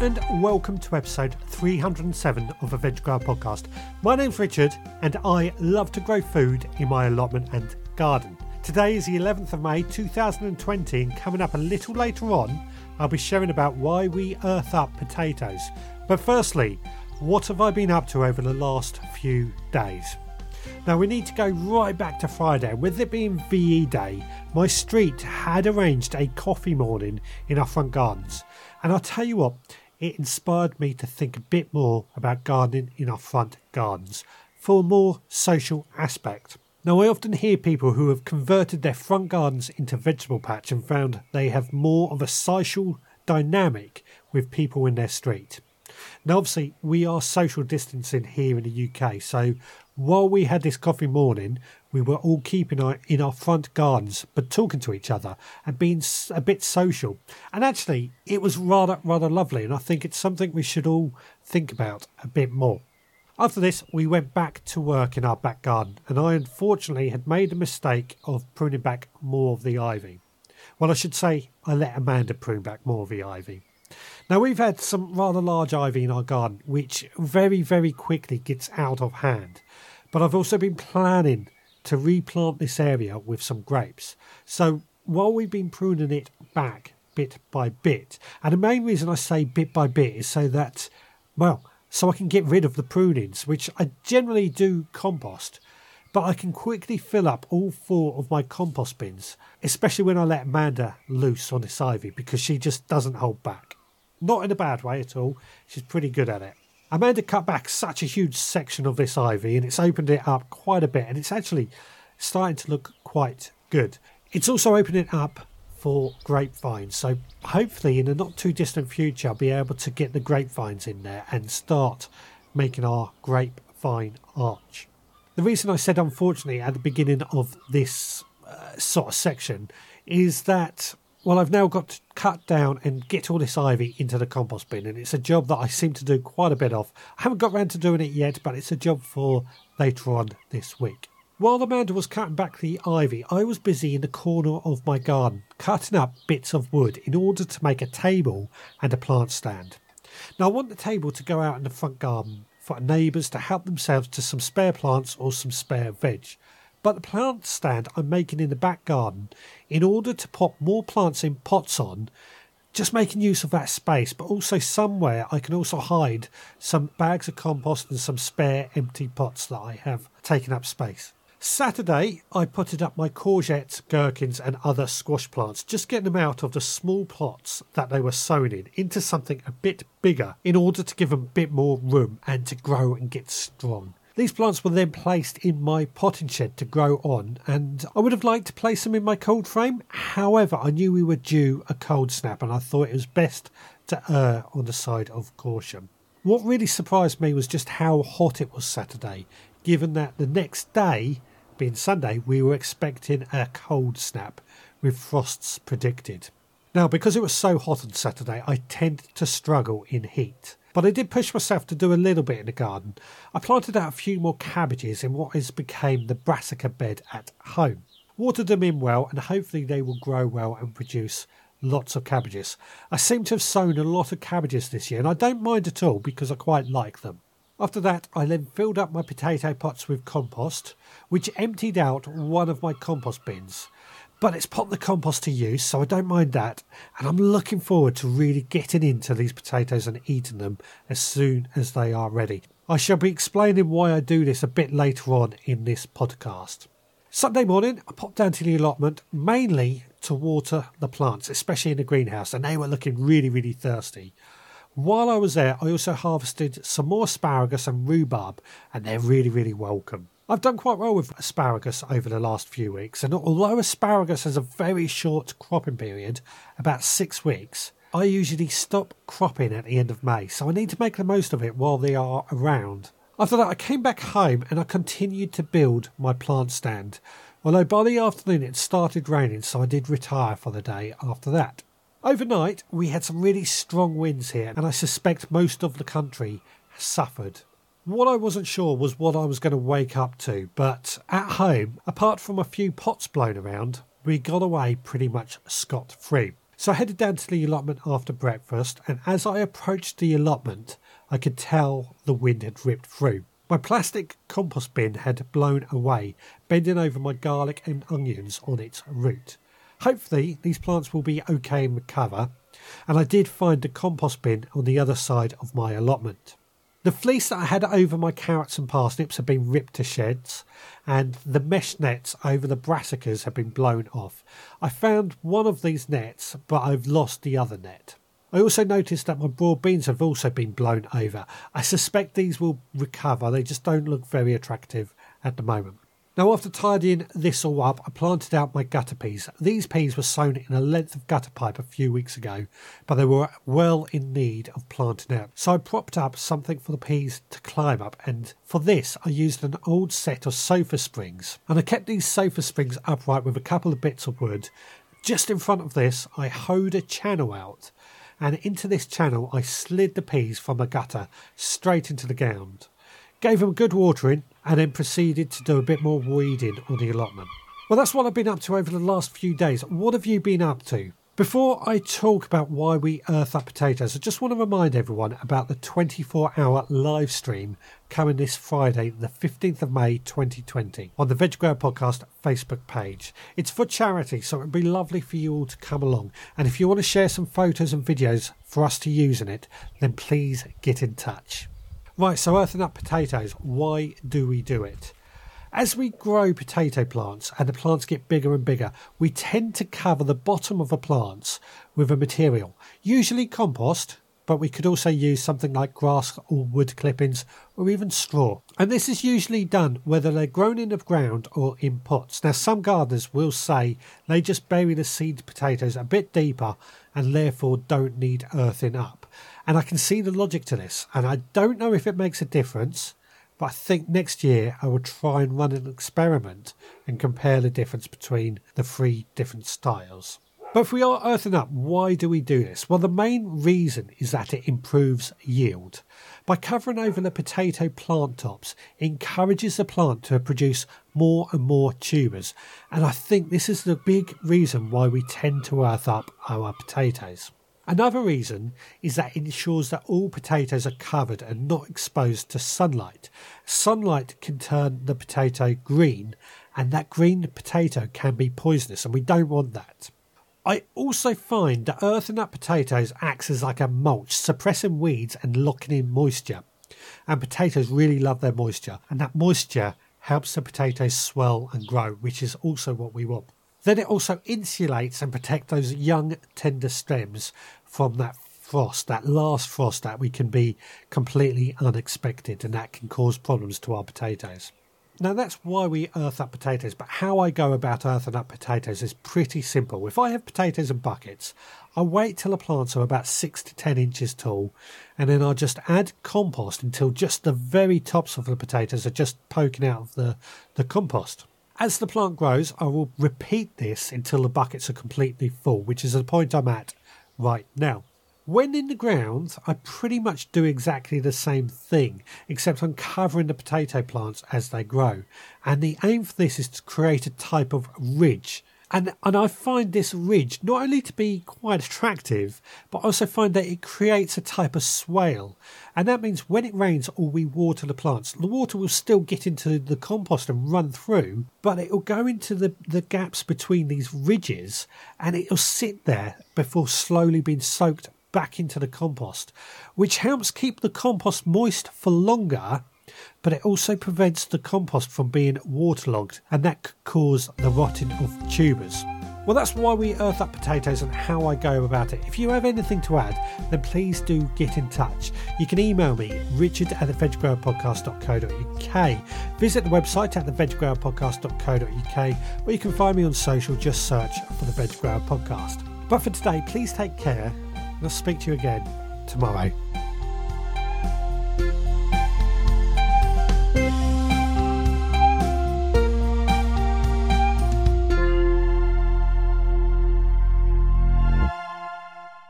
and welcome to episode 307 of the Veg Grower Podcast. My name's Richard, and I love to grow food in my allotment and garden. Today is the 11th of May 2020, and coming up a little later on, I'll be sharing about why we earth up potatoes. But firstly, what have I been up to over the last few days? Now we need to go right back to Friday. With it being VE Day, my street had arranged a coffee morning in our front gardens. And I'll tell you what, it inspired me to think a bit more about gardening in our front gardens for a more social aspect. Now, I often hear people who have converted their front gardens into vegetable patch and found they have more of a social dynamic with people in their street. Now, obviously, we are social distancing here in the UK, so while we had this coffee morning, we were all keeping our, in our front gardens, but talking to each other and being a bit social. And actually, it was rather, rather lovely, and I think it's something we should all think about a bit more. After this, we went back to work in our back garden, and I unfortunately had made the mistake of pruning back more of the ivy. Well, I should say, I let Amanda prune back more of the ivy. Now, we've had some rather large ivy in our garden, which very, very quickly gets out of hand. But I've also been planning to replant this area with some grapes. So while we've been pruning it back bit by bit, and the main reason I say bit by bit is so that, well, so I can get rid of the prunings, which I generally do compost, but I can quickly fill up all four of my compost bins, especially when I let Amanda loose on this ivy because she just doesn't hold back. Not in a bad way at all, she's pretty good at it. Amanda cut back such a huge section of this ivy and it's opened it up quite a bit and it's actually starting to look quite good. It's also opening up for grapevines. So hopefully in a not too distant future I'll be able to get the grapevines in there and start making our grapevine arch. The reason I said unfortunately at the beginning of this uh, sort of section is that well, I've now got to cut down and get all this ivy into the compost bin, and it's a job that I seem to do quite a bit of. I haven't got around to doing it yet, but it's a job for later on this week. While Amanda was cutting back the ivy, I was busy in the corner of my garden cutting up bits of wood in order to make a table and a plant stand. Now, I want the table to go out in the front garden for neighbours to help themselves to some spare plants or some spare veg. But the plant stand I'm making in the back garden, in order to pop more plants in pots on, just making use of that space, but also somewhere I can also hide some bags of compost and some spare empty pots that I have taken up space. Saturday, I putted up my courgettes, gherkins, and other squash plants, just getting them out of the small plots that they were sown in into something a bit bigger in order to give them a bit more room and to grow and get strong. These plants were then placed in my potting shed to grow on, and I would have liked to place them in my cold frame. However, I knew we were due a cold snap, and I thought it was best to err on the side of caution. What really surprised me was just how hot it was Saturday, given that the next day, being Sunday, we were expecting a cold snap with frosts predicted. Now, because it was so hot on Saturday, I tend to struggle in heat. But I did push myself to do a little bit in the garden. I planted out a few more cabbages in what has become the brassica bed at home. Watered them in well and hopefully they will grow well and produce lots of cabbages. I seem to have sown a lot of cabbages this year and I don't mind at all because I quite like them. After that, I then filled up my potato pots with compost, which emptied out one of my compost bins but it's put the compost to use, so I don't mind that. And I'm looking forward to really getting into these potatoes and eating them as soon as they are ready. I shall be explaining why I do this a bit later on in this podcast. Sunday morning, I popped down to the allotment mainly to water the plants, especially in the greenhouse, and they were looking really, really thirsty. While I was there, I also harvested some more asparagus and rhubarb, and they're really, really welcome. I've done quite well with asparagus over the last few weeks, and although asparagus has a very short cropping period, about six weeks, I usually stop cropping at the end of May, so I need to make the most of it while they are around. After that, I came back home and I continued to build my plant stand. Although by the afternoon it started raining, so I did retire for the day after that. Overnight, we had some really strong winds here, and I suspect most of the country suffered. What I wasn't sure was what I was going to wake up to, but at home, apart from a few pots blown around, we got away pretty much scot free. So I headed down to the allotment after breakfast, and as I approached the allotment, I could tell the wind had ripped through. My plastic compost bin had blown away, bending over my garlic and onions on its route. Hopefully, these plants will be okay in recover, and I did find the compost bin on the other side of my allotment. The fleece that I had over my carrots and parsnips had been ripped to shreds, and the mesh nets over the brassicas had been blown off. I found one of these nets, but I've lost the other net. I also noticed that my broad beans have also been blown over. I suspect these will recover, they just don't look very attractive at the moment. Now, after tidying this all up, I planted out my gutter peas. These peas were sown in a length of gutter pipe a few weeks ago, but they were well in need of planting out. So I propped up something for the peas to climb up, and for this, I used an old set of sofa springs. And I kept these sofa springs upright with a couple of bits of wood. Just in front of this, I hoed a channel out, and into this channel, I slid the peas from the gutter straight into the ground gave them good watering, and then proceeded to do a bit more weeding on the allotment. Well, that's what I've been up to over the last few days. What have you been up to? Before I talk about why we earth up potatoes, I just want to remind everyone about the 24 hour live stream coming this Friday, the 15th of May 2020, on the Veg Grower Podcast Facebook page. It's for charity, so it would be lovely for you all to come along. And if you want to share some photos and videos for us to use in it, then please get in touch. Right, so earthing up potatoes, why do we do it? As we grow potato plants and the plants get bigger and bigger, we tend to cover the bottom of the plants with a material, usually compost, but we could also use something like grass or wood clippings or even straw. And this is usually done whether they're grown in the ground or in pots. Now, some gardeners will say they just bury the seed potatoes a bit deeper and therefore don't need earthing up. And I can see the logic to this, and I don't know if it makes a difference, but I think next year I will try and run an experiment and compare the difference between the three different styles. But if we are earthing up, why do we do this? Well, the main reason is that it improves yield. By covering over the potato plant tops, it encourages the plant to produce more and more tubers. And I think this is the big reason why we tend to earth up our potatoes. Another reason is that it ensures that all potatoes are covered and not exposed to sunlight. Sunlight can turn the potato green, and that green potato can be poisonous, and we don't want that. I also find that earthing up potatoes acts as like a mulch, suppressing weeds and locking in moisture. And potatoes really love their moisture, and that moisture helps the potatoes swell and grow, which is also what we want. Then it also insulates and protects those young tender stems from that frost, that last frost that we can be completely unexpected and that can cause problems to our potatoes. Now that's why we earth up potatoes, but how I go about earthing up potatoes is pretty simple. If I have potatoes in buckets, I wait till the plants are about 6 to 10 inches tall and then I'll just add compost until just the very tops of the potatoes are just poking out of the, the compost. As the plant grows, I will repeat this until the buckets are completely full, which is the point I'm at right now. When in the ground, I pretty much do exactly the same thing, except I'm covering the potato plants as they grow. And the aim for this is to create a type of ridge and, and I find this ridge not only to be quite attractive, but also find that it creates a type of swale. And that means when it rains or we water the plants, the water will still get into the compost and run through, but it will go into the, the gaps between these ridges and it will sit there before slowly being soaked back into the compost, which helps keep the compost moist for longer but it also prevents the compost from being waterlogged, and that could cause the rotting of tubers. Well, that's why we earth up potatoes and how I go about it. If you have anything to add, then please do get in touch. You can email me, richard at theveggrowerpodcast.co.uk. Visit the website at theveggrowerpodcast.co.uk, or you can find me on social, just search for the Veg Grower Podcast. But for today, please take care, I'll speak to you again tomorrow.